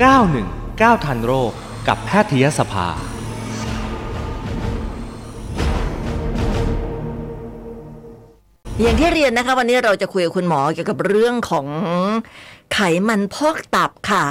919 ทันโรคกับแพทยสภา อย่างที่เรียนนะคะวันนี้เราจะคุยกับคุณหมอเกี่ยวกับเรื่องของ มันพอกตับค่ะ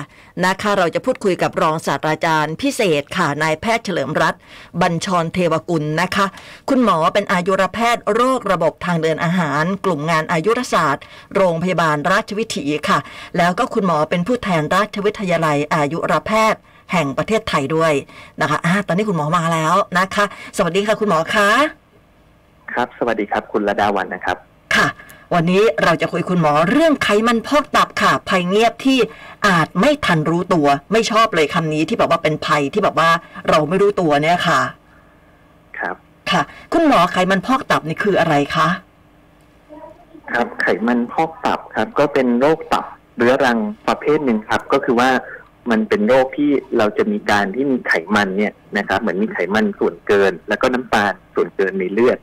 นะคะเราจะพูดคุยกับรองศาสตราจารย์พิเศษค่ะนายแพทย์เฉลิมรัตน์บัญชรเทวกุลนะคะ คุณหมอเป็นอายุรแพทย์โรคระบบทางเดินอาหาร กลุ่มงานอายุรศาสตร์ โรงพยาบาลราชวิถีค่ะ แล้วก็คุณหมอเป็นผู้แทนราชวิทยาลัยอายุรแพทย์แห่งประเทศไทยด้วยนะคะอ่าตอนนี้คุณหมอมาแล้วนะคะ สวัสดีค่ะคุณหมอคะครับ สวัสดีครับ คุณระดาวันนะครับ ค่ะ วันนี้เราจะคุยคุณหมอเรื่องไขมันพอกตับค่ะ ภัยเงียบที่อาจไม่ทันรู้ตัว ไม่ชอบเลยคำนี้ที่แบบว่าเป็นภัยที่แบบว่าเราไม่รู้ตัวเนี่ยค่ะ ครับ ค่ะ คุณหมอไขมันพอกตับนี่คืออะไรคะ ครับ ไขมันพอกตับครับ ก็เป็นโรคตับเรื้อรังประเภทหนึ่งครับ ก็คือว่ามันเป็นโรคที่เราจะมีการที่มีไขมันเนี่ยนะครับ เหมือนมีไขมันส่วนเกิน แล้วก็น้ำตาลส่วนเกินในเลือด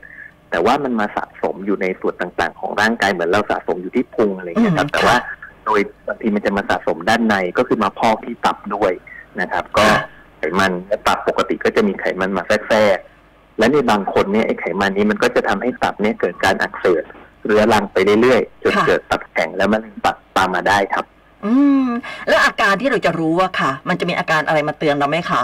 แต่ว่ามันมาสะสมอยู่ในส่วนต่างๆ ของร่างกายเหมือนเราสะสมอยู่ที่พุงอะไรอย่างเงี้ยครับอืมแต่ว่าโดยบางทีมันจะมาสะสมด้านในก็คือมาพอกที่ตับด้วยนะครับ ก็ค่ะไขมันในตับปกติก็จะมีไขมันมาแทรกๆและในบางคนเนี่ยไอ้ไขมันนี้มันก็จะทำให้ตับเนี่ยเกิดการอักเสบเรื้อรังไปเรื่อยๆจนค่ะเกิดตับแข็งและมะเร็งตับตามมาได้ครับ อืม แล้วอาการที่เราจะรู้อะค่ะ มันจะมีอาการอะไรมาเตือนเราไหมคะ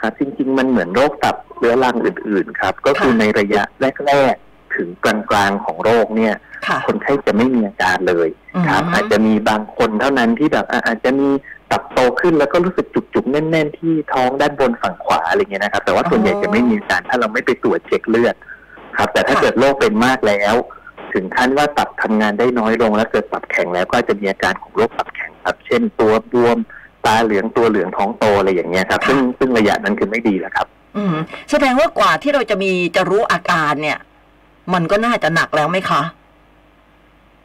ครับจริง ๆ มันเหมือนโรคตับ เรื้อรังอื่น ๆ ครับ ก็คือค่ะในระยะแรก ๆ ถึงกลางๆของโรคเนี่ยค่ะคนไข้จะไม่มีอาการเลยครับอืมอาจจะมีบางคนเท่านั้นที่แบบอะอาจจะมีตับโตขึ้นแล้วก็รู้สึกจุกๆแน่น ๆ ที่ท้องด้านบนฝั่งขวาอะไรเงี้ยนะครับ แต่ว่าส่วนใหญ่จะไม่มีอาการถ้าเราไม่ไปตรวจเช็คเลือดครับ แต่ถ้าเกิดโรคเป็นมากแล้ว ถึงขั้นว่าตับทำงานได้น้อยลง แล้วเกิดตับแข็งแล้วก็จะมีอาการของโรคตับแข็งครับ เช่นตัวบวมตาเหลืองตัวเหลืองท้องโตอะไรอย่างเงี้ยครับ ซึ่งซึ่งระยะนั้นคือไม่ดีแล้วครับ อืมแสดงว่ากว่าที่เราจะมีจะรู้อาการเนี่ย มันก็น่าจะหนักแล้วไหมคะ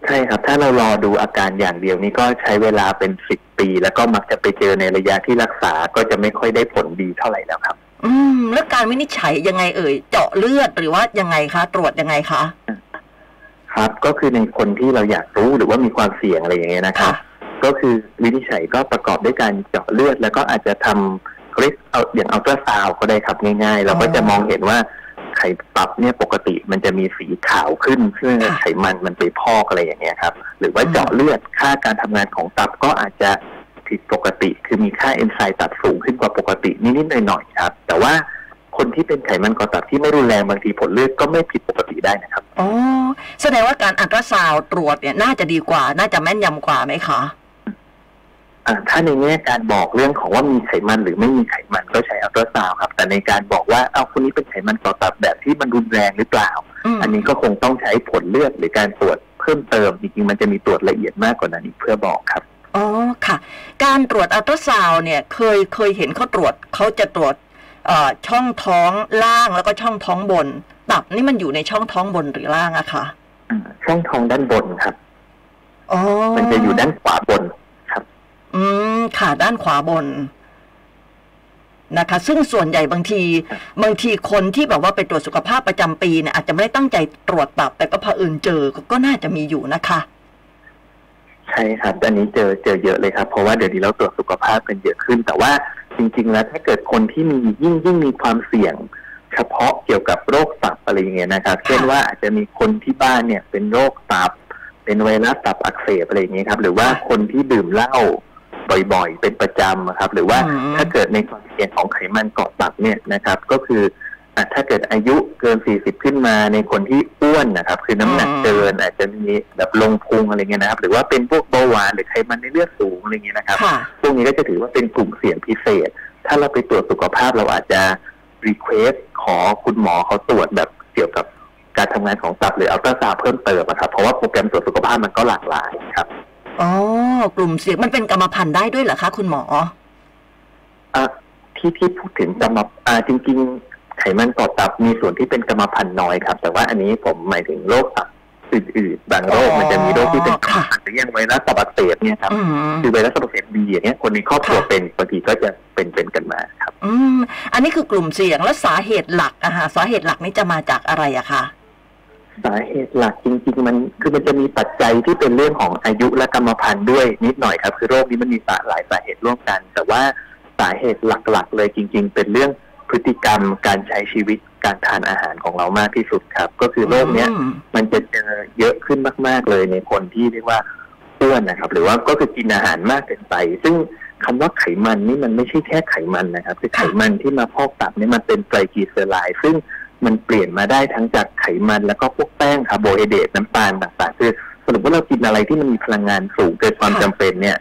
ใช่ครับ ถ้าเรารอดูอาการอย่างเดียวนี้ก็ใช้เวลาเป็นสิบปี แล้วก็มักจะไปเจอในระยะที่รักษาก็จะไม่ค่อยได้ผลดีเท่าไหร่แล้วครับ อืม แล้วการวินิจฉัยยังไงเอ่ย เจาะเลือดหรือว่ายังไงคะ ตรวจยังไงคะครับ ก็คือในคนที่เราอยากรู้หรือว่ามีความเสี่ยงอะไรอย่างเงี้ยนะครับ ก็คือวินิจฉัยก็ประกอบด้วยการเจาะเลือด แล้วก็อาจจะทำเขา เรียกเอาอย่างอัลตราซาวก็ได้ครับง่าย ๆ เราก็จะมองเห็นว่าไข่ตับเนี่ยปกติมันจะมีสีขาวขึ้นเพื่อค่ะไขมันมันไปพอกอะไรอย่างเงี้ยครับ หรือว่าเจาะเลือดค่าการทำงานของตับก็อาจจะผิดปกติ คือมีค่าเอนไซม์ตับสูงขึ้นกว่าปกตินิดๆหน่อยๆครับ แต่ว่าคนที่เป็นไขมันเกาะตับที่ไม่รุนแรงบางทีผลเลือดก็ไม่ผิดปกติได้นะครับอ๋อแสดงว่าการอัลตราซาวด์ตรวจเนี่ยน่าจะดีกว่า น่าจะแม่นยำกว่าไหมคะอ่า ถ้าในแง่การบอกเรื่องของว่ามีไขมันหรือไม่มีไขมันก็ใช้อัลตราซาวด์ครับ แต่ในการบอกว่าเอาคนนี้เป็นไขมันเกาะตับแบบที่มันรุนแรงหรือเปล่าอืมอันนี้ก็คงต้องใช้ผลเลือดหรือการตรวจเพิ่มเติมจริงๆมันจะมีตรวจละเอียดมากกว่านั้นอีกเพื่อบอกครับอ๋อค่ะ การตรวจอัลตราซาวด์เนี่ยเคยเคยเห็นเขาตรวจเขาจะตรวจเอ่อช่องท้องล่างแล้วก็ช่องท้องบน ตับนี่มันอยู่ในช่องท้องบนหรือล่างอะคะอ่าช่องท้องด้านบนครับอ๋อมันจะอยู่ด้านขวาบนครับ อืมค่ะด้านขวาบนนะคะ ซึ่งส่วนใหญ่บางที บางทีคนที่แบบว่าไปตรวจสุขภาพประจำปีเนี่ยอาจจะไม่ได้ตั้งใจตรวจตับ แต่ก็เผอิญเจอก็ก็น่าจะมีอยู่นะคะ ใช่ครับอันนี้เจอเจอเยอะเลยครับ เพราะว่าเดี๋ยวนี้เราตรวจสุขภาพกันเยอะขึ้น แต่ว่าจริง ๆ แล้วถ้าเกิดคนที่มียิ่งยิ่งมีความเสี่ยง เฉพาะเกี่ยวกับโรคตับอะไรอย่างเงี้ยนะครับ เช่นว่าอาจจะมีคนที่บ้านเนี่ยเป็นโรคตับ เป็นไวรัสตับอักเสบอะไรอย่างเงี้ยครับ หรือว่าคนที่ดื่มเหล้า บ่อยๆ เป็นประจำอะครับ หรือว่าอืมถ้าเกิดในความเสี่ยงของไขมันเกาะตับเนี่ยนะครับ ก็คืออะถ้าเกิดอายุเกิน 40 ขึ้นมาในคนที่อ้วนนะครับ คือน้ำหนักเกินอาจจะมีแบบลงพุงอะไรเงี้ยนะครับ หรือว่าเป็นพวกเบาหวานหรือไขมันในเลือดสูงอะไรเงี้ยนะครับค่ะพวกนี้ก็จะถือว่าเป็นกลุ่มเสี่ยงพิเศษ ถ้าเราไปตรวจสุขภาพเราอาจจะ request ขอคุณหมอเขาตรวจแบบเกี่ยวกับการทำงานของตับหรืออัลตราซาวด์เพิ่มเติมอะครับ เพราะว่าโปรแกรมตรวจสุขภาพมันก็หลากหลายครับ อ๋อกลุ่มเสี่ยงมันเป็นกรรมพันธุ์ได้ด้วยเหรอคะ คุณหมออะที่ที่พูดถึงกรรมอ่าจริง ๆ ไขมันก่อตับมีส่วนที่เป็นกรรมพันธุ์น้อยครับ แต่ว่าอันนี้ผมหมายถึงโรคตับอื่นๆบางโรคอ๋อมันจะมีโรคที่เป็นกรรมค่ะพันธุ์หรืออย่างไวรัสตับอักเสบเนี่ยครับอืมคือไวรัสตับอักเสบบีอย่างเงี้ยคนในครอบครัวค่ะเป็นบางทีก็จะเป็นเป็นกันมาครับ อืมอันนี้คือกลุ่มเสี่ยงแล้วสาเหตุหลักอะฮะสาเหตุหลักนี่จะมาจากอะไรอะคะ สาเหตุหลักจริง ๆ มันคือมันจะมีปัจจัยที่เป็นเรื่องของอายุและกรรมพันธุ์ด้วยนิดหน่อยครับ คือโรคนี้มันมีสาหลายสาเหตุร่วมกัน แต่ว่าสาเหตุหลักๆ เลยจริง ๆ เป็นเรื่องพฤติกรรมการใช้ชีวิตการทานอาหารของเรามากที่สุดครับ ก็คือโรคเนี้ยอืมมันจะเจอเยอะขึ้นมาก ๆ เลยในคนที่เรียกว่าอ้วนนะครับ หรือว่าก็คือกินอาหารมากเกินไป ซึ่งคำว่าไขมันนี่มันไม่ใช่แค่ไขมันนะครับ คือไขมันที่มาพอกตับเนี่ยมันเป็นไตรกลีเซอไรด์ซึ่ง มันเปลี่ยนมาได้ทั้งจากไขมัน แล้วก็พวกแป้งคาร์โบไฮเดรตน้ำตาลต่างๆ คือสรุปว่าเรากินอะไรที่มันมีพลังงานสูงเกินความค่ะจำเป็นเนี่ย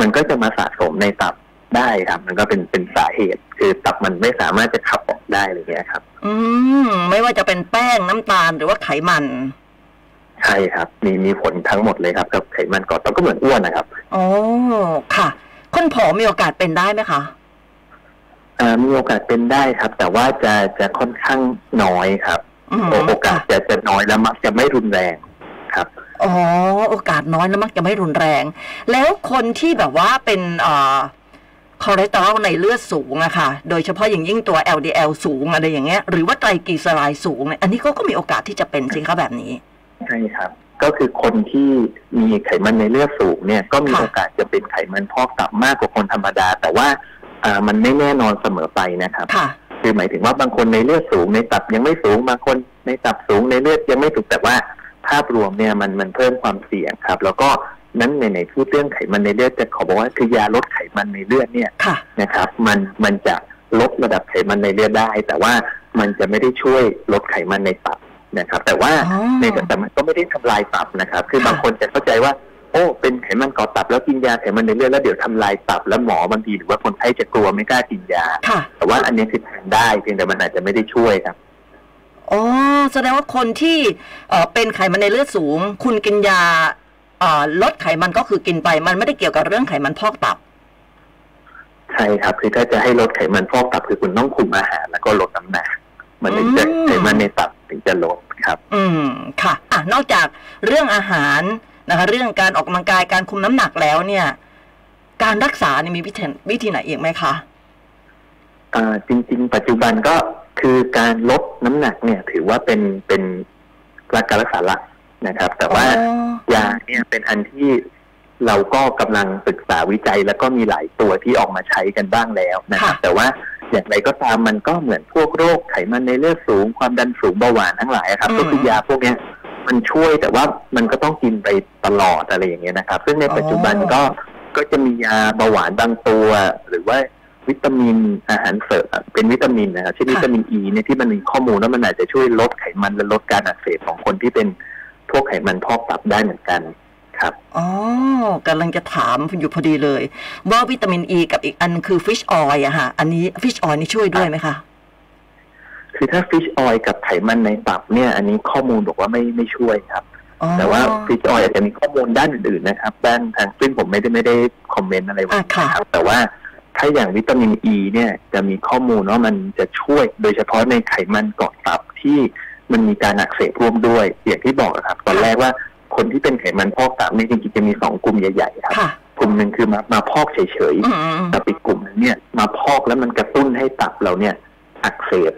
มันก็จะมาสะสมในตับได้ครับ มันก็เป็นเป็นสาเหตุ คือตับมันไม่สามารถจะขับออกได้อะไรอย่างเงี้ยครับ อืมไม่ว่าจะเป็นแป้งน้ำตาลหรือว่าไขมันใช่ครับ มีมีผลทั้งหมดเลยครับกับไขมันก่อนตับก็เหมือนอ้วนนะครับ อ๋อค่ะ คนผอมมีโอกาสเป็นได้ไหมคะอ่า มีโอกาสเป็นได้ครับ แต่ว่าจะจะค่อนข้างน้อยครับอืมโอโอกาสค่ะจะจะน้อยและมักจะไม่รุนแรงครับอ๋อโอกาสน้อยแล้วมักจะไม่รุนแรง แล้วคนที่แบบว่าเป็นเอ่อคอเลสเตอรอลในเลือดสูงอะค่ะ โดยเฉพาะอย่างยิ่งตัว LDL สูงอะไรอย่างเงี้ย หรือว่าไตรกลีเซอไรด์สูงเนี่ย อันนี้ก็ก็มีโอกาสที่จะเป็นสิคะแบบนี้ ใช่ครับ ก็คือคนที่มีไขมันในเลือดสูงเนี่ย ก็มีค่ะโอกาสจะเป็นไขมันพอกตับมากกว่าคนธรรมดา แต่ว่าอ่า มันไม่แน่นอนเสมอไปนะครับค่ะคือหมายถึงว่าบางคนในเลือดสูงในตับยังไม่สูงบางคนในตับสูงในเลือดยังไม่สูงแต่ว่าภาพรวมเนี่ยมันมันเพิ่มความเสี่ยงครับ แล้วก็นั้นในในพูดเรื่องไขมันในเลือดจะขอบอกว่าคือยาลดไขมันในเลือดเนี่ยค่ะนะครับ มันมันจะลดระดับไขมันในเลือดได้ แต่ว่ามันจะไม่ได้ช่วยลดไขมันในตับนะครับ แต่ว่าอ๋อในแต่มันก็ไม่ได้ทำลายตับนะครับ คือค่ะบางคนจะเข้าใจว่า โอ้เป็นไขมันก่อตับแล้วกินยาไขมันในเลือดแล้วเดี๋ยวทำลายตับแล้วหมอบางทีหรือว่าคนไข้จะกลัวไม่กล้ากินยาค่ะแต่ว่าอันนี้คือทานได้เพียงแต่มันอาจจะไม่ได้ช่วยครับอ๋อแสดงว่าคนที่เอ่อเป็นไขมันในเลือดสูง คุณกินยาเอ่อลดไขมันก็คือกินไป มันไม่ได้เกี่ยวกับเรื่องไขมันพอกตับใช่ครับคือถ้าจะให้ลดไขมันพอกตับคือคุณต้องคุมอาหารแล้วก็ลดน้ำหนักมันถึงจะอืมไขมันในตับถึงจะลดครับ อืมค่ะ อะนอกจากเรื่องอาหาร นะคะเรื่องการออกกำลังกายการคุมน้ำหนักแล้วเนี่ย การรักษาเนี่ยมีวิธีวิธีไหนอีกไหมคะอ่าจริง ๆ ปัจจุบันก็คือการลดน้ำหนักเนี่ย ถือว่าเป็นเป็นการรักษาหลักนะครับ แต่ว่าอ๋อยาเนี่ยเป็นอันที่เราก็กำลังศึกษาวิจัยแล้วก็มีหลายตัวที่ออกมาใช้กันบ้างแล้วนะครับค่ะแต่ว่าอย่างไรก็ตามมันก็เหมือนพวกโรคไขมันในเลือดสูง ความดันสูงเบาหวานทั้งหลายครับอืมก็คือยาพวกเนี้ย มันช่วยแต่ว่ามันก็ต้องกินไปตลอดอะไรอย่างเงี้ยนะครับ ซึ่งในปัจจุบันก็ก็จะมียาเบาหวานบางตัว หรือว่าวิตามินอาหารเสริมอะเป็นวิตามินนะครับเช่นค่ะวิตามินอีเนี่ยที่มันมีข้อมูลว่ามันอาจจะช่วยลดไขมันและลดการอักเสบของคนที่เป็นพวกไขมันพอกตับได้เหมือนกันครับอ๋อกำลังจะถามอยู่พอดีเลย ว่าวิตามินอ e ีกับอีกอันคือ fish oil อะค่ะอันนี้ fish oil นี่ช่วยด้วยไหมคะ คือถ้า fish oil กับไขมันในตับเนี่ย อันนี้ข้อมูลบอกว่าไม่ไม่ช่วยครับอ๋อแต่ว่า fish oil อาจจะมีข้อมูลด้านอื่นๆนะครับด้านทางซึ่งผมไม่ได้ไม่ได้ comment อะไรไว้อะค่ะนะครับแต่ว่าถ้าอย่างวิตามินอ e ีเนี่ยจะมีข้อมูลว่ามันจะช่วยโดยเฉพาะในไขมันเกาะตับที่มันมีการอักเสบร่วมด้วย อย่างที่บอกนะครับ ตอนแรกว่าคนที่เป็นไขมันพอกตับเนี่ยจริงๆจะมีสองกลุ่มใหญ่ๆครับค่ะกลุ่มหนึ่งคือมามาพอกเฉยๆอืมกับอีกกลุ่มหนึงเนี่ยมาพอกแล้วมันกระตุ้นให้ตับเราเนี่ยอักเสบ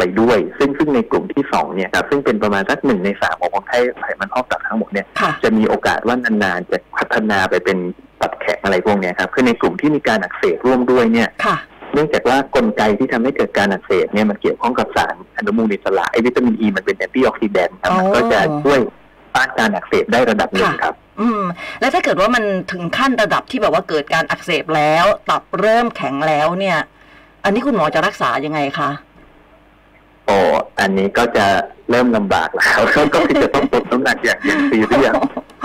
ไปด้วย ซึ่งซึ่งในกลุ่มที่สองเนี่ยครับซึ่งเป็นประมาณสักหนึ่งในสามของคนไข้ไขมันพอกตับทั้งหมดเนี่ยค่ะจะมีโอกาสว่านานๆจะพัฒนาไปเป็นตับแข็งอะไรพวกเนี้ยครับคือในกลุ่มที่มีการอักเสบร่วมด้วยเนี่ยค่ะเนื่องจากว่ากลไกที่ทำให้เกิดการอักเสบเนี่ยมันเกี่ยวข้องกับสารอนุมูลอิสระไอวิตามินอ e ีมันเป็นแอนตี้ออกซิแดนต์ครับมันก็จะช่วยต้านการอักเสบได้ระดับหนึ่งครับ อืม แล้วถ้าเกิดว่ามันถึงขั้นระดับที่แบบว่าเกิดการอักเสบแล้ว ตับเริ่มแข็งแล้วเนี่ย อันนี้คุณหมอจะรักษายังไงคะ โอ้อันนี้ก็จะเริ่มลำบากแล้วก็คือจะต้องลดน้ำหนักอย่างอย่างซีเรียส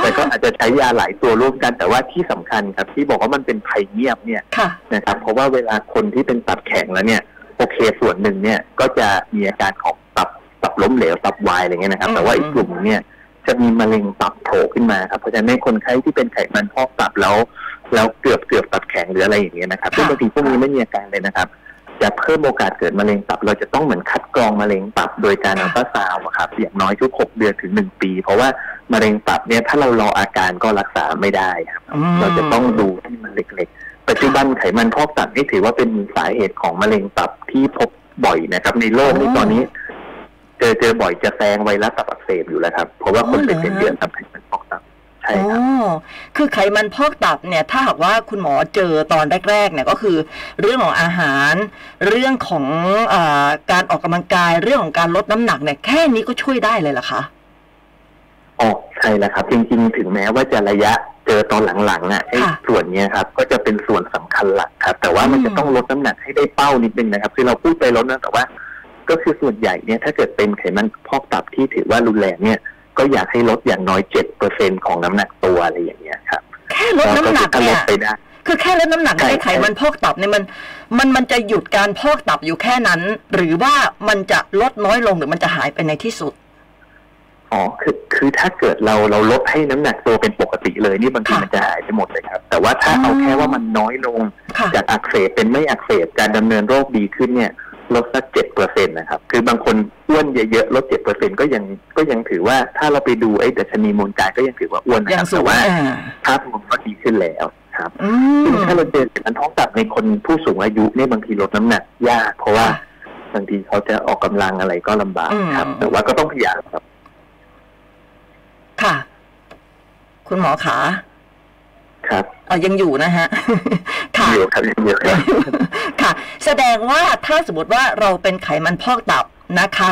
แต่ก็อาจจะใช้ยาหลายตัวร่วมกันแต่ว่าที่สำคัญครับ ที่บอกว่ามันเป็นภัยเงียบเนี่ยค่ะนะครับเพราะว่าเวลาคนที่เป็นตับแข็งแล้วเนี่ยโอเคส่วนหนึ่งเนี่ยก็จะมีอาการของตับตับล้มเหลวตับวายอะไรเงี้ยนะครับ แต่ว่าอีกกลุ่มเนี่ยจะมีมะเร็งตับโผล่ขึ้นมาครับเพราะฉะนั้นในคนไข้ที่เป็นไขมันพอกตับแล้ว แล้วเกือบเกือบตับแข็งหรืออะไรอย่างเงี้ยนะครับซึ่งบางทีพวกนี้ไม่มีอาการเลยนะครับ จะเพิ่มโอกาสเกิดมะเร็งตับ เราจะต้องเหมือนคัดกรองมะเร็งตับโดยการอัลตราซาวด์อะครับอย่างน้อยทุกหกเดือนถึงหนึ่งปี เพราะว่ามะเร็งตับเนี่ยถ้าเรารออาการก็รักษาไม่ได้ครับอืมเราจะต้องดูที่มันเล็กๆ ปัจจุบันไขมันพอกตับนี่ถือว่าเป็นสาเหตุของมะเร็งตับที่พบบ่อยนะครับ ในโลกอ๋อในตอนนี้ เจอเจอบ่อยจะแซงไวรัสตับอักเสบอยู่แล้วครับ เพราะว่าคนเป็นอ๋อเหรอเส้นเลือดตับไขมันพอกตับ ใช่อ๋ครับอคือไขมันพอกตับเนี่ย ถ้าหากว่าคุณหมอเจอตอนแรกๆเนี่ยก็คือ เรื่องของอาหาร เรื่องของอาการออกกำลังกายเรื่องของการลดน้ำหนักเนี่ยแค่นี้ก็ช่วยได้เลยเหรอคะอ๋อใช่แล้วครับ จริง ๆ ถึงแม้ว่าจะระยะเจอตอนหลังๆอะไอ้ค่ะส่วนเนี้ยครับก็จะเป็นส่วนสำคัญหลักครับ แต่ว่ามันอืมจะต้องลดน้ำหนักให้ได้เป้านิดนึงนะครับ คือเราพูดไปลดนะแต่ว่า ก็คือส่วนใหญ่เนี่ยถ้าเกิดเป็นไขมันพอกตับที่ถือว่ารุนแรงเนี่ย ก็อยากให้ลดอย่างน้อยเจ็ดเปอร์เซ็นของน้ำหนักตัวอะไรอย่างเงี้ยครับแค่ลดน้ำหนักก็คือถ้าลเนี่ดยไปได้คือแค่ลดน้ำหนักใช่ให้ไขมันพอกตับเนี่ยมัน มันมันจะหยุดการพอกตับอยู่แค่นั้น หรือว่ามันจะลดน้อยลงหรือมันจะหายไปในที่สุดอ๋อคือคือถ้าเกิดเราเราลดให้น้ำหนักตัวเป็นปกติเลยนี่บางทีค่ะมันจะหายไปหมดเลยครับ แต่ว่าถ้าอ๋อเอาแค่ว่ามันน้อยลงค่ะจากอักเสบเป็นไม่อักเสบการดำเนินโรคดีขึ้นเนี่ย ลดสักเจ็ดเปอร์เซ็นตนะครับ คือบางคนอ้วนเยอะๆลดเจ็ดเปอร์เซ็นก็ยังก็ยังถือว่าถ้าเราไปดูไอ้ดัชนีมูลกายก็ยังถือว่าอ้วนนะยัคงรับสูแต่งว่าอ่าภาพรวมก็ดีขึ้นแล้วครับอืซึ่งมถ้าเราเจอไขมันท้องตับในคนผู้สูงอายุเนี่ยบางทีลดน้ำหนักยาก เพราะว่าค่ะบางทีเขาจะออกกำลังอะไรก็ลำบากครับอืมแต่ว่าก็ต้องพยายามครับ ค่ะ คุณหมอขา ครับเอายังอยู่นะฮะค่ะอยู่ครับยังอยู่ครับค่ะ แสดงว่าถ้าสมมติว่าเราเป็นไขมันพอกตับนะคะ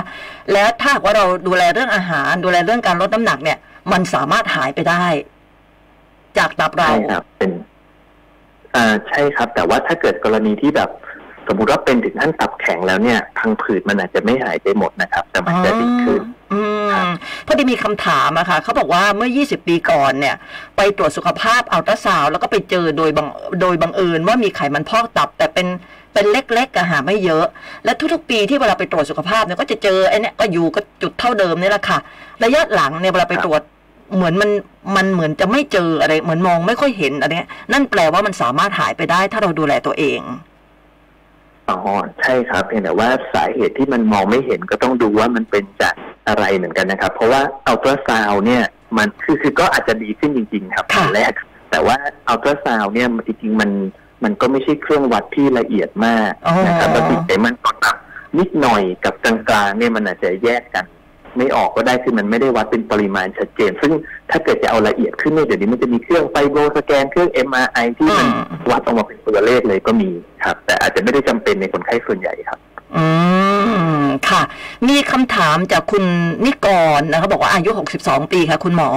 แล้วถ้าหากว่าเราดูแลเรื่องอาหาร ดูแลเรื่องการลดน้ำหนักเนี่ย มันสามารถหายไปได้ จากตับเราใช่ครับเป็น อ่าใช่ครับ แต่ว่าถ้าเกิดกรณีที่แบบสมมุติว่าเป็นถึงขั้นตับแข็งแล้วเนี่ยพังผืดมันอาจจะไม่หายไปหมดนะครับ แต่มันจะดีขึ้น อืมพอดีมีคำถามอะค่ะเขาบอกว่าเมื่อ 20 ปีก่อนเนี่ย ไปตรวจสุขภาพอัลตราซาวแล้วก็ไปเจอโดยบังโดยบังเอิญว่ามีไขมันพอกตับแต่เป็นเป็นเล็กๆอะหาไม่เยอะ และทุกๆ ปีที่เวลาไปตรวจสุขภาพเนี่ยก็จะเจอไอ้นี่ก็อยู่ก็จุดเท่าเดิมนี่แหละค่ะ ระยะหลังเนี่ยเวลาไปตรวจเหมือนมันมันเหมือนจะไม่เจออะไรเหมือนมองไม่ค่อยเห็นอะไรเนี้ยนั่นแปลว่ามันสามารถหายไปได้ถ้าเราดูแลตัวเองอ๋อใช่ครับเพียงแต่ว่าสาเหตุที่มันมองไม่เห็นก็ต้องดูว่ามันเป็นจาก อะไรเหมือนกันนะครับ เพราะว่าอัลตราซาวเนี่ยมันคือคือก็อาจจะดีขึ้นจริง ๆ ครับค่ะอันแรก แต่ว่าอัลตราซาวเนี่ยจริงๆมันมันก็ไม่ใช่เครื่องวัดที่ละเอียดมากอ๋อนะครับบางทีไขมันก็ตับนิดหน่อยกับกลางๆเนี่ยมันอาจจะแยกกัน ไม่ออกก็ได้คือมันไม่ได้วัดเป็นปริมาณชัดเจน ซึ่งถ้าเกิดจะเอาละเอียดขึ้นเนี่ยเดี๋ยวนี้มันจะมีเครื่องไฟโบสแกนเครื่อง MRI ที่มันอืมวัดออกมาเป็นตัวเลขเลยก็มีครับ แต่อาจจะไม่ได้จำเป็นในคนไข้ส่วนใหญ่ครับ อืมค่ะ มีคำถามจากคุณนิกรนะคะบอกว่าอายุ 62 ปีค่ะ คุณหมอ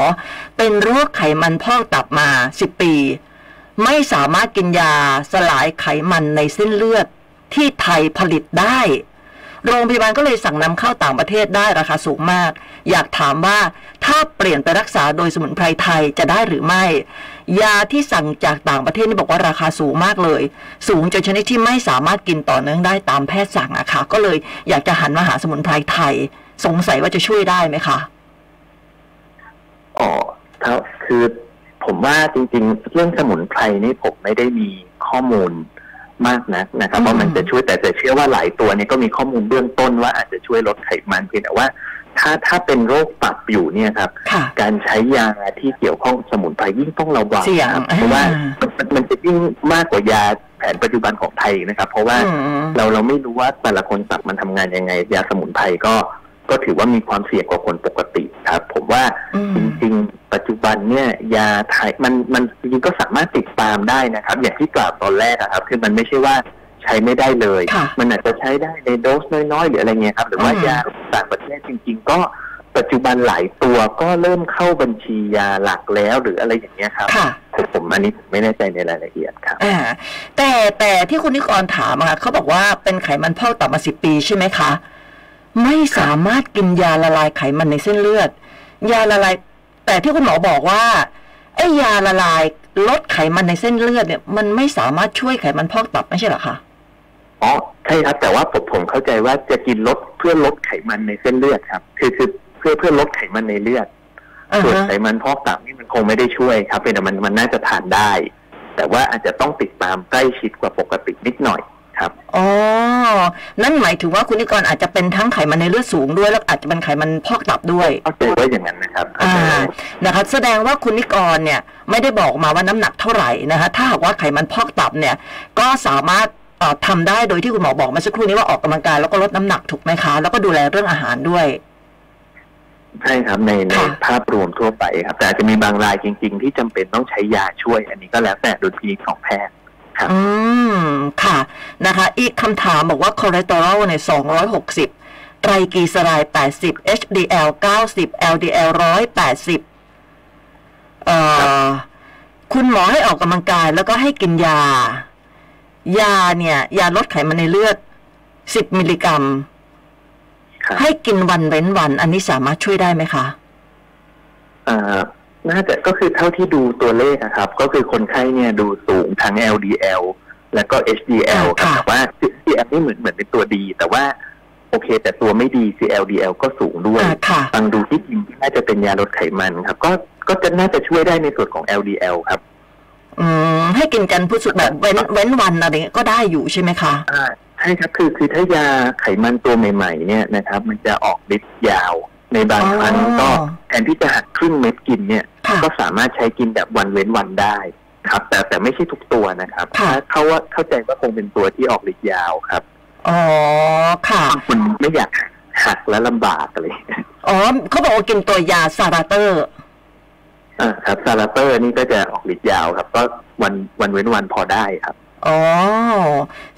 เป็นโรคไขมันพอกตับมา 10 ปี ไม่สามารถกินยาสลายไขมันในเส้นเลือดที่ไทยผลิตได้ โรงพยาบาลก็เลยสั่งนำเข้าต่างประเทศได้ราคาสูงมาก อยากถามว่าถ้าเปลี่ยนไปรักษาโดยสมุนไพรไทยจะได้หรือไม่ ยาที่สั่งจากต่างประเทศนี่บอกว่าราคาสูงมากเลย สูงจนชนิดที่ไม่สามารถกินต่อเนื่องได้ตามแพทย์สั่งอะค่ะ ก็เลยอยากจะหันมาหาสมุนไพรไทย สงสัยว่าจะช่วยได้ไหมคะอ๋อถ้าคือผมว่าจริง ๆ เรื่องสมุนไพรนี่ผมไม่ได้มีข้อมูล มากนักนะครับอืมว่ามันจะช่วยแต่แต่เชื่อว่าหลายตัวเนี่ยก็มีข้อมูลเบื้องต้นว่าอาจจะช่วยลดไขมันเพียงแต่ว่าถ้าถ้าเป็นโรคตับอยู่เนี่ยครับค่ะการใช้ยาที่เกี่ยวข้องกับสมุนไพรยิ่งต้องระวังเสี่ยงครับเพราะว่าอ่ามันมันจะยิ่งมากกว่ายาแผนปัจจุบันของไทยนะครับ เพราะว่าอืมเราเราไม่รู้ว่าแต่ละคนตับมันทำงานยังไง ยาสมุนไพรก็ ก็ถือว่ามีความเสี่ยงกว่าคนปกติครับ ผมว่าอืมจริงๆ ปัจจุบันเนี่ยยาไทยมันมันจริงๆก็สามารถติดตามได้นะครับ อย่างที่กล่าวตอนแรกอะครับ คือมันไม่ใช่ว่าใช้ไม่ได้เลยค่ะมันอาจจะใช้ได้ในโดสน้อยๆหรืออะไรเงี้ยครับหรือว่าอืมยาต่างประเทศจริง ๆ ก็ปัจจุบันหลายตัวก็เริ่มเข้าบัญชียาหลักแล้วหรืออะไรอย่างเงี้ยครับค่ะผมอันนี้ผมไม่แน่ใจในรายละเอียดครับอ่าแต่แต่ที่คุณนิกรถามอะค่ะเขาบอกว่าเป็นไขมันพอกตับมาสิบปีใช่ไหมคะ ไม่สามารถกินยาละลายไขมันในเส้นเลือด ยาละลาย แต่ที่คุณหมอบอกว่าไอ้ยาละลายลดไขมันในเส้นเลือดเนี่ย มันไม่สามารถช่วยไขมันพอกตับไม่ใช่เหรอคะอ๋อใช่ครับแต่ว่าผมผมเข้าใจว่าจะกินลดเพื่อลดไขมันในเส้นเลือดครับ คือคือเพื่อเพื่อลดไขมันในเลือดอ่าส่วนฮะไขมันพอกตับนี่มันคงไม่ได้ช่วยครับเป็นแต่มันมันน่าจะทานได้ แต่ว่าอาจจะต้องติดตามใกล้ชิดกว่าปกตินิดหน่อย ครับอ๋อนั่นหมายถึงว่าคุณนิกรอาจจะเป็นทั้งไขมันในเลือดสูงด้วย แล้วอาจจะเป็นไขมันพอกตับด้วยเข้าใจว่าอย่างนั้นนะครับเข้าอ่าใจว่านะคะแสดงว่าคุณนิกรเนี่ยไม่ได้บอกมาว่าน้ำหนักเท่าไหร่นะคะถ้าหากว่าไขมันพอกตับเนี่ย ก็สามารถเอ่อทำได้โดยที่คุณหมอบอกเมาสักครู่นี้ว่าออกกำลังกายแล้วก็ลดน้ำหนักถูกไหมคะ แล้วก็ดูแลเรื่องอาหารด้วยใช่ครับในในค่ะภาพรวมทั่วไปครับ แต่อาจจะมีบางรายจริง ๆ ที่จำเป็นต้องใช้ยาช่วย อันนี้ก็แล้วแต่ดุลพินิจของแพทย์ครับ อืม ค่ะ นะคะ อีกคำถามบอกว่าคอเลสเตอรอลใน260ไตรกลีเซอไรด์80 HDL 90 LDL 180เอ่อ คุณหมอให้ออกกำลังกายแล้วก็ให้กินยา ยาเนี่ย ยาลดไขมันในเลือด10มิลลิกรัมครับให้กินวันเว้นวัน อันนี้สามารถช่วยได้ไหมคะ เอ่อ น่าจะก็คือเท่าที่ดูตัวเลขอะครับ ก็คือคนไข้เนี่ยดูสูงทั้ง LDL แล้วก็ HDL ครับค่ะแต่ว่า HDL นี่เหมือนเหมือนเป็นตัวดี แต่ว่าโอเค แต่ตัวไม่ดีคือ LDL ก็สูงด้วยอ่าค่ะฟังดูที่จริงน่าจะเป็นยาลดไขมันครับ ก็ก็จะน่าจะช่วยได้ในส่วนของ LDL ครับ อืมให้กินกันพูดสุดแบบเว้นเว้นวันอะไรเงี้ยก็ได้อยู่ใช่ไหมคะอ่าใช่ครับคือคือถ้ายาไขมันตัวใหม่ ๆ เนี่ยนะครับ มันจะออกฤทธิ์ยาว ในบางครั้งอ๋อก็แทนที่จะหักครึ่งเม็ดกินเนี่ยค่ะก็สามารถใช้กินแบบวันเว้นวันได้ครับ แต่แต่ไม่ใช่ทุกตัวนะครับค่ะถ้าเขาว่าเข้าใจว่าคงเป็นตัวที่ออกฤทธิ์ยาวครับอ๋อค่ะบางคนไม่อยากหักแล้วลำบากอะไรอย่างเงี้ยอ๋อเขาบอกว่ากินตัวยา Xarator อ่าครับ Xarator นี่ก็จะออกฤทธิ์ยาวครับ ก็วันวันเว้นวันพอได้ครับ อ๋อ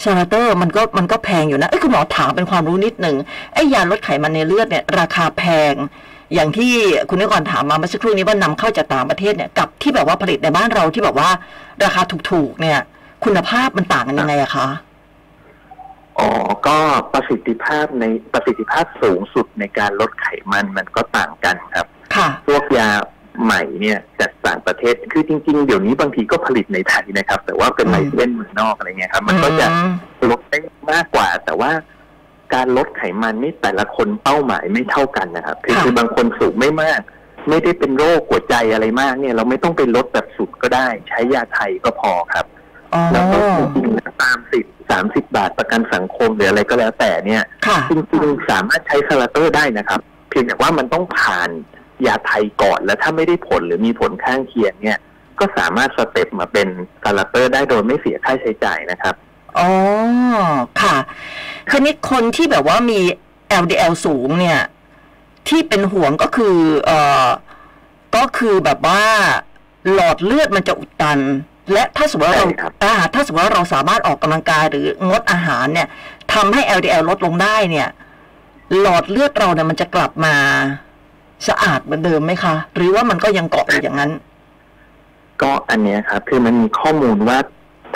Xarator มันก็มันก็แพงอยู่นะเอ้ยคุณหมอถามเป็นความรู้นิดหนึ่งไอ้ยาลดไขมันในเลือดเนี่ย ราคาแพง อย่างที่คุณนิกรถามมาเมื่อสักครู่นี้ว่านำเข้าจากต่างประเทศเนี่ยกับที่แบบว่าผลิตในบ้านเราที่แบบว่า ราคาถูกๆเนี่ย คุณภาพมันต่างกันยังไงอะคะอ๋อ ก็ประสิทธิภาพในประสิทธิภาพสูงสุดในการลดไขมันมันก็ต่างกันครับ ค่ะ พวกยา ใหม่เนี่ยจากต่างประเทศคือจริง ๆ เดี๋ยวนี้บางทีก็ผลิตในไทยนะครับ แต่ว่าเป็นอืมไลเซนส์เมืองนอกอะไรเงี้ยครับ มันก็จะอืมลดได้มากกว่า แต่ว่าการลดไขมันนี่แต่ละคนเป้าหมายไม่เท่ากันนะครับ คือค่ะคือบางคนสูงไม่มาก ไม่ได้เป็นโรคหัวใจอะไรมากเนี่ย เราไม่ต้องไปลดแบบสุดก็ได้ ใช้ยาไทยก็พอครับอ๋อแล้วก็จริงๆนะตามสิบสามสิบบาทประกันสังคมหรืออะไรก็แล้วแต่เนี่ยค่ะจริงๆสามารถใช้ Xarator ได้นะครับ เพียงแต่ว่ามันต้องผ่าน ยาไทยก่อนแล้วถ้าไม่ได้ผลหรือมีผลข้างเคียงเนี่ยก็สามารถ step มาเป็น Xarator ได้โดยไม่เสียค่าใช้จ่ายนะครับอ๋อค่ะคืนี้คนที่แบบว่ามี LDL สูงเนี่ย ที่เป็นห่วงก็คือเอ่อก็คือแบบว่าหลอดเลือดมันจะอุดตัน และถ้าสมมติว่าเราใช่ครับอ่าถ้าสมมติว่าเราสามารถออกกำลังกายหรืองดอาหารเนี่ยทำให้ LDL ลดลงได้เนี่ย หลอดเลือดเราเนี่ยมันจะกลับมา สะอาดเหมือนเดิมไหมคะ หรือว่ามันก็ยังเกาะอยู่อย่างนั้น ก็อันเนี้ยครับ คือมันมีข้อมูลว่า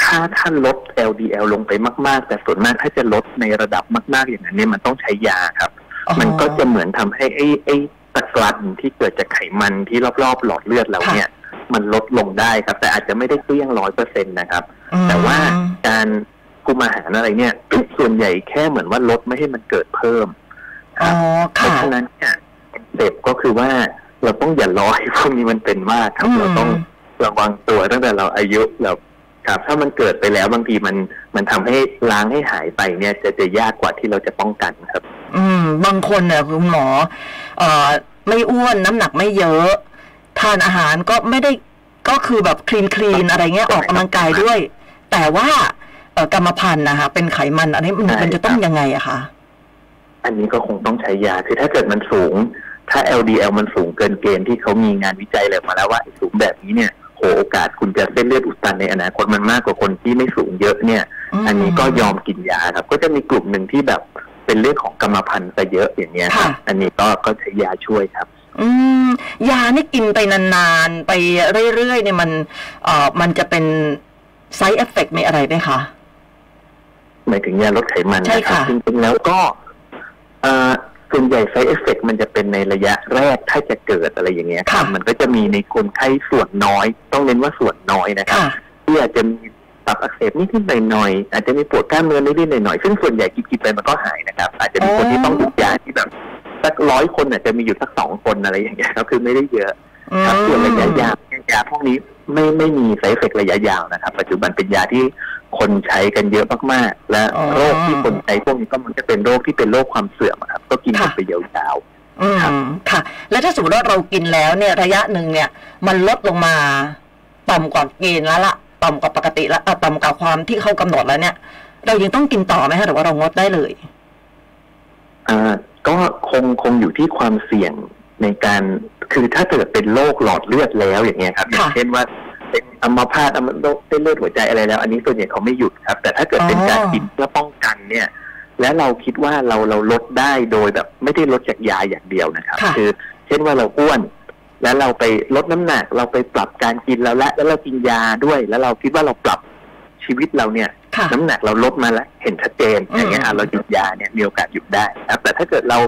ถ้าท่านลด LDL ลงไปมาก ๆ แต่ส่วนมากถ้าจะลดในระดับมาก ๆ อย่างนั้นเนี่ยมันต้องใช้ยาครับอ๋อมันก็จะเหมือนทำให้ไอ้ไอ้ตะกรันที่เกิดจากไขมันที่รอบๆ หลอดเลือดเราเนี่ย มันลดลงได้ครับ แต่อาจจะไม่ได้เกลี้ยงร้อยเปอร์เซ็นต์นะครับอืมแต่ว่าการคุมอาหารอะไรเนี่ยส่วนใหญ่แค่เหมือนว่าลดไม่ให้มันเกิดเพิ่มคอ๋รัอบเพราะค่ะฉะนั้นเนี่ย เด็บก็คือว่าเราต้องอย่ารอให้พวกนี้มันเป็นมากครับอืมเราต้องระวังตัวตั้งแต่เราอายุเราครับ ถ้ามันเกิดไปแล้วบางทีมันมันทำให้ล้างให้หายไปเนี่ยจะจะยากกว่าที่เราจะป้องกันครับ อืม บางคนเนี่ยคุณหมอเอ่อไม่อ้วนน้ำหนักไม่เยอะ ทานอาหารก็ไม่ได้ก็คือแบบคลีนคลีนอะไรเงี้ยออกกำลังกายด้วย แต่ว่าเอ่อกรรมพันธุ์นะคะเป็นไขมันอันนี้มันใช่มันจะต้องครับยังไงอะคะอันนี้ก็คงต้องใช้ยาคือถ้าเกิดมันสูง ถ้า LDL มันสูงเกินเกณฑ์ที่เขามีงานวิจัยเลยมาแล้วว่าไอ้สูงแบบนี้เนี่ยโหโอกาสคุณจะเส้นเลือดอุดตันในอนาคตมันมากกว่าคนที่ไม่สูงเยอะเนี่ยมอันนี้ก็ยอมกินยาครับ ก็จะมีกลุ่มหนึ่งที่แบบเป็นเรื่องของกรรมพันธุ์ซะเยอะอย่างเงี้ยครับค่ะอันนี้ก็ก็ใช้ยาช่วยครับ อืมยานี่กินไปนานๆ ไปเรื่อยๆเนี่ยมันเอ่อมันจะเป็น side effect มีอะไรไหมคะหมายถึงยาลดไขมันใช่นะครับค่ะจริงๆแล้วก็เอ่อ ส่วนใหญ่ side effect มันจะเป็นในระยะแรกถ้าจะเกิดอะไรอย่างเงี้ยครับค่ะมันก็จะมีในคนไข้ส่วนน้อย ต้องเน้นว่าส่วนน้อยนะครับค่ะที่อาจจะมีตับอักเสบนิดๆหน่อยๆอาจจะมีปวดกล้ามเนื้อนิดๆหน่อยๆซึ่งส่วนใหญ่กินๆไปมันก็หายนะครับ อาจจะมีคนที่ต้องหยุดยาที่แบบสักร้อยคนอาจจะมีอยู่สักสองคนอะไรอย่างเงี้ยครับคือไม่ได้เยอะอืมครับส่วนระยะยาวยาพวกนี้ไม่ไม่มีไซเฟกระยะยาวนะครับ ปัจจุบันเป็นยาที่ คนใช้กันเยอะมากๆ และอ๋อโรคที่คนใช้พวกนี้ก็มันจะเป็นโรคที่เป็นโรคความเสื่อมอะครับ ก็กินกันค่ะไปยาวอืมครับค่ะ แล้วถ้าสมมติว่าเรากินแล้วเนี่ยระยะหนึ่งเนี่ย มันลดลงมาต่ำกว่าเกณฑ์แล้วละต่ำกว่าปกติแล้วเอ่อต่ำกว่าความที่เขากำหนดแล้วเนี่ย เรายังต้องกินต่อไหมคะหรือว่าเรางดได้เลยอ่าก็คงคงอยู่ที่ความเสี่ยงในการคือถ้าเกิดเป็นโรคหลอดเลือดแล้วอย่างเงี้ยครับอย่างค่ะเช่นว่า เป็นอัมพาตอัมโรคเส้นเลือดหัวใจอะไรแล้ว อันนี้ส่วนใหญ่เขาไม่หยุดครับ แต่ถ้าเกิดเป็นอ๋อการกินเพื่อป้องกันเนี่ย และเราคิดว่าเราเราลดได้โดยแบบไม่ได้ลดจากยาอย่างเดียวนะครับค่ะอเช่นว่าเราอ้วน แล้วเราไปลดน้ำหนัก เราไปปรับการกินแล้วละแล้วเรากินยาด้วย แล้วเราคิดว่าเราปรับชีวิตเราเนี่ยค่ะน้ำหนักเราลดมาแล้ว เห็นชัดเจนอืมอย่างเงี้ยอะเราหยุดยาเนี่ยมีโอกาสหยุดได้ครับแต่ถ้าเกิดเรา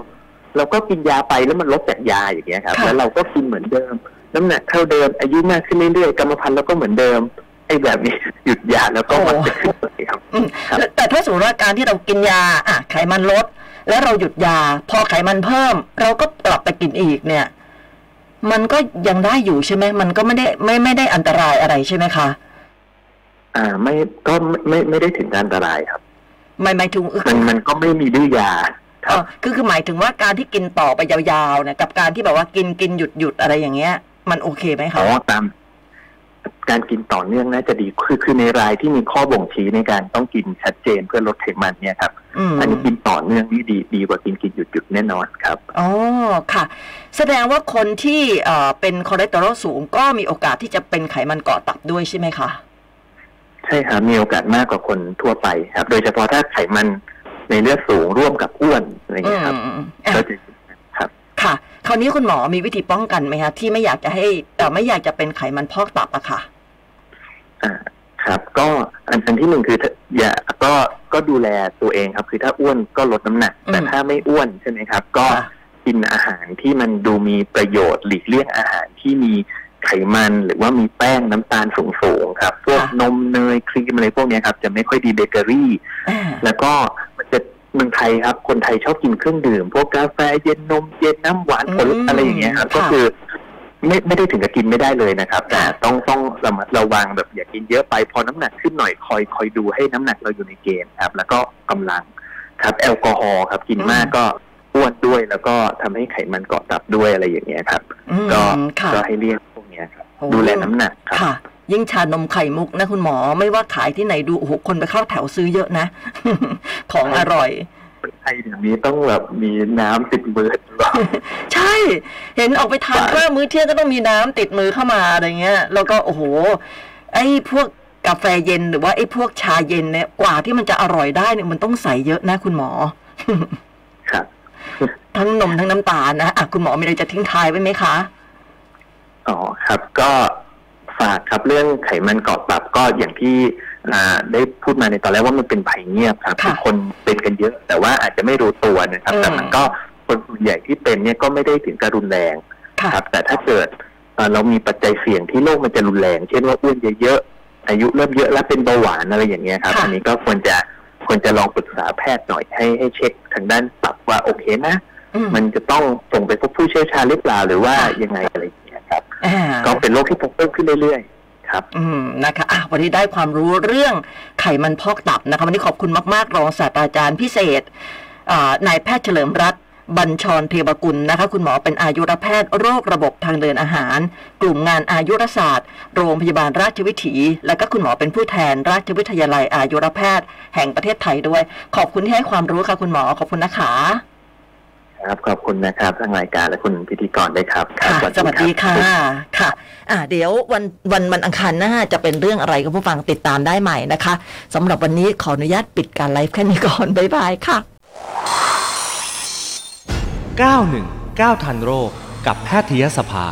เราก็กินยาไปแล้วมันลดจากยาอย่างเงี้ยครับค่ะแล้วเราก็กินเหมือนเดิม น้ำหนักเท่าเดิม อายุมากขึ้นเรื่อยๆกรรมพันธุ์เราก็เหมือนเดิมไอ้แบบนี้หยุดยาแล้วก็มันจะขึ้นเลยครับอืมครับแต่แต่ถ้าสมมติว่าการที่เรากินยาอะไขมันลด แล้วเราหยุดยา พอไขมันเพิ่ม เราก็กลับไปกินอีกเนี่ย มันก็ยังได้อยู่ใช่ไหมมันก็ไม่ได้ไม่ไม่ได้อันตรายอะไรใช่ไหมคะอ่า ไม่ก็ไม่ไม่ไม่ได้ถึงอันตรายครับหมายหมายถึงมันมันก็ไม่มีดื้อยาคเอรับอคือคือหมายถึงว่าการที่กินต่อไปยาวๆเนี่ยกับการที่แบบว่ากินกินหยุดหยุดอะไรอย่างเงี้ย มันโอเคไหมคะอ๋อตามการกินต่อเนื่องน่าจะดีคือคือในรายที่มีข้อบ่งชี้ในการต้องกินชัดเจนเพื่อลดไขมันเนี่ยครับอืมอันนี้กินต่อเนื่องนี่ดีดีกว่ากินกินหยุดหยุดแน่นอนครับอ๋อค่ะ แสดงว่าคนที่เอ่อเป็นคอเลสเตอรอลสูงก็มีโอกาสที่จะเป็นไขมันเกาะตับด้วยใช่ไหมคะใช่ครับมีโอกาสมากกว่าคนทั่วไปครับ โดยเฉพาะถ้าไขมันในเลือดสูงร่วมกับอ้วนอะไรอย่างอืเงี้ยครับมอะก็จะครับค่ะ คราวนี้คุณหมอมีวิธีป้องกันไหมคะที่ไม่อยากจะให้เอ่อไม่อยากจะเป็นไขมันพอกตับอะค่ะอ่าครับ ก็อันอันที่หนึ่งคือถ้าอย่าก็ก็ดูแลตัวเองครับ คือถ้าอ้วนก็ลดน้ำหนักอืมแต่ถ้าไม่อ้วนใช่ไหมครับ ก็ค่ะกินอาหารที่มันดูมีประโยชน์หลีกเลี่ยงอาหารที่มีไขมันหรือว่ามีแป้งน้ำตาลสูงๆครับ พวกนมเนยครีมอะไรพวกเนี้ยครับ จะไม่ค่อยดีเบเกอรี่อ่าแล้วก็มันจะเมืองไทยครับ คนไทยชอบกินเครื่องดื่ม พวกกาแฟเย็นนมเย็นน้ำหวานผลอืมอะไรอย่างเงี้ยครับค่ะก็คือไม่ไม่ได้ถึงกับกินไม่ได้เลยนะครับ แต่ค่ะต้องต้องระมัดระวังแบบอย่ากินเยอะไปพอน้ำหนักขึ้นหน่อยคอยคอยดูให้น้ำหนักเราอยู่ในเกณฑ์ครับ แล้วก็กำลังครับ แอลกอฮอล์ครับ กินมากก็อ้วนด้วยแล้วก็ทำให้ไขมันเกาะตับด้วยอะไรอย่างเงี้ยครับอืมก็ค่ะก็ให้เลี่ยงพวกเนี้ยครับโอ้ดูแลน้ำหนักครับค่ะยิ่งชานมไข่มุกนะคุณหมอ ไม่ว่าขายที่ไหนดูโอ้โหคนไปเข้าแถวซื้อเยอะนะ ของอร่อย คนไทยเดี๋ยวนี้ต้องแบบมีน้ำติดมือตลอดใช่ เห็นออกไปทานใช่ข้าวมื้อเที่ยงก็ต้องมีน้ำติดมือเข้ามาอะไรเงี้ย แล้วก็โอ้โห ไอ้พวกกาแฟเย็นหรือว่าไอ้พวกชาเย็นเนี่ยกว่าที่มันจะอร่อยได้เนี่ยมันต้องใส่เยอะนะคุณหมอ ครับ ทั้งนมทั้งน้ำตาลนะอะคุณหมอมีอะไรจะทิ้งท้ายไว้ไหมคะอ๋อครับก็ฝากครับเรื่องไขมันเกาะตับก็อย่างที่อ่า ได้พูดมาในตอนแรกว่ามันเป็นภัยเงียบครับค่ะอคนเป็นกันเยอะ แต่ว่าอาจจะไม่รู้ตัวนะครับอืมแต่มันก็คนส่วนใหญ่ที่เป็นเนี่ยก็ไม่ได้ถึงกับรุนแรงค่ะครับ แต่ถ้าเกิดเอ่อเรามีปัจจัยเสี่ยงที่โรคมันจะรุนแรง เช่นว่าอ้วนเยอะๆอายุเริ่มเยอะแล้วเป็นเบาหวานอะไรอย่างเงี้ยครับค่ะอันนี้ก็ควรจะควรจะลองปรึกษาแพทย์หน่อยให้ให้เช็คทางด้านตับว่าโอเคนะอืมมันจะต้องส่งไปพบผู้เชี่ยวชาญหรือเปล่าหรือว่าค่ะยังไงอะไรอย่างเงี้ยครับอ่าก็เป็นโรคที่พบเพิ่มขึ้นเรื่อยๆ ครับ อืมนะคะอะวันนี้ได้ความรู้เรื่องไขมันพอกตับนะคะวันนี้ขอบคุณมากๆรองศาสตราจารย์พิเศษนายแพทย์เฉลิมรัตน์บัญชรเทวกุลนะคะ คุณหมอเป็นอายุรแพทย์โรคระบบทางเดินอาหาร กลุ่มงานอายุรศาสตร์ โรงพยาบาลราชวิถี และก็คุณหมอเป็นผู้แทนราชวิทยาลัยอายุรแพทย์ แห่งประเทศไทยด้วย ขอบคุณที่ให้ความรู้ค่ะคุณหมอขอบคุณนะคะ ครับขอบคุณนะครับทางรายการและคุณพิธีกรด้วยครับครับค่ะสวัสดีรับค่ะค่ะ อ่าเดี๋ยววันวันวันอังคารหน้าจะเป็นเรื่องอะไรก็ผู้ฟังติดตามได้ใหม่นะคะสำหรับวันนี้ขออนุญาตปิดการไลฟ์แค่นี้ก่อนบ๊ายบายค่ะ 91 9 ทันโรคกับแพทยสภา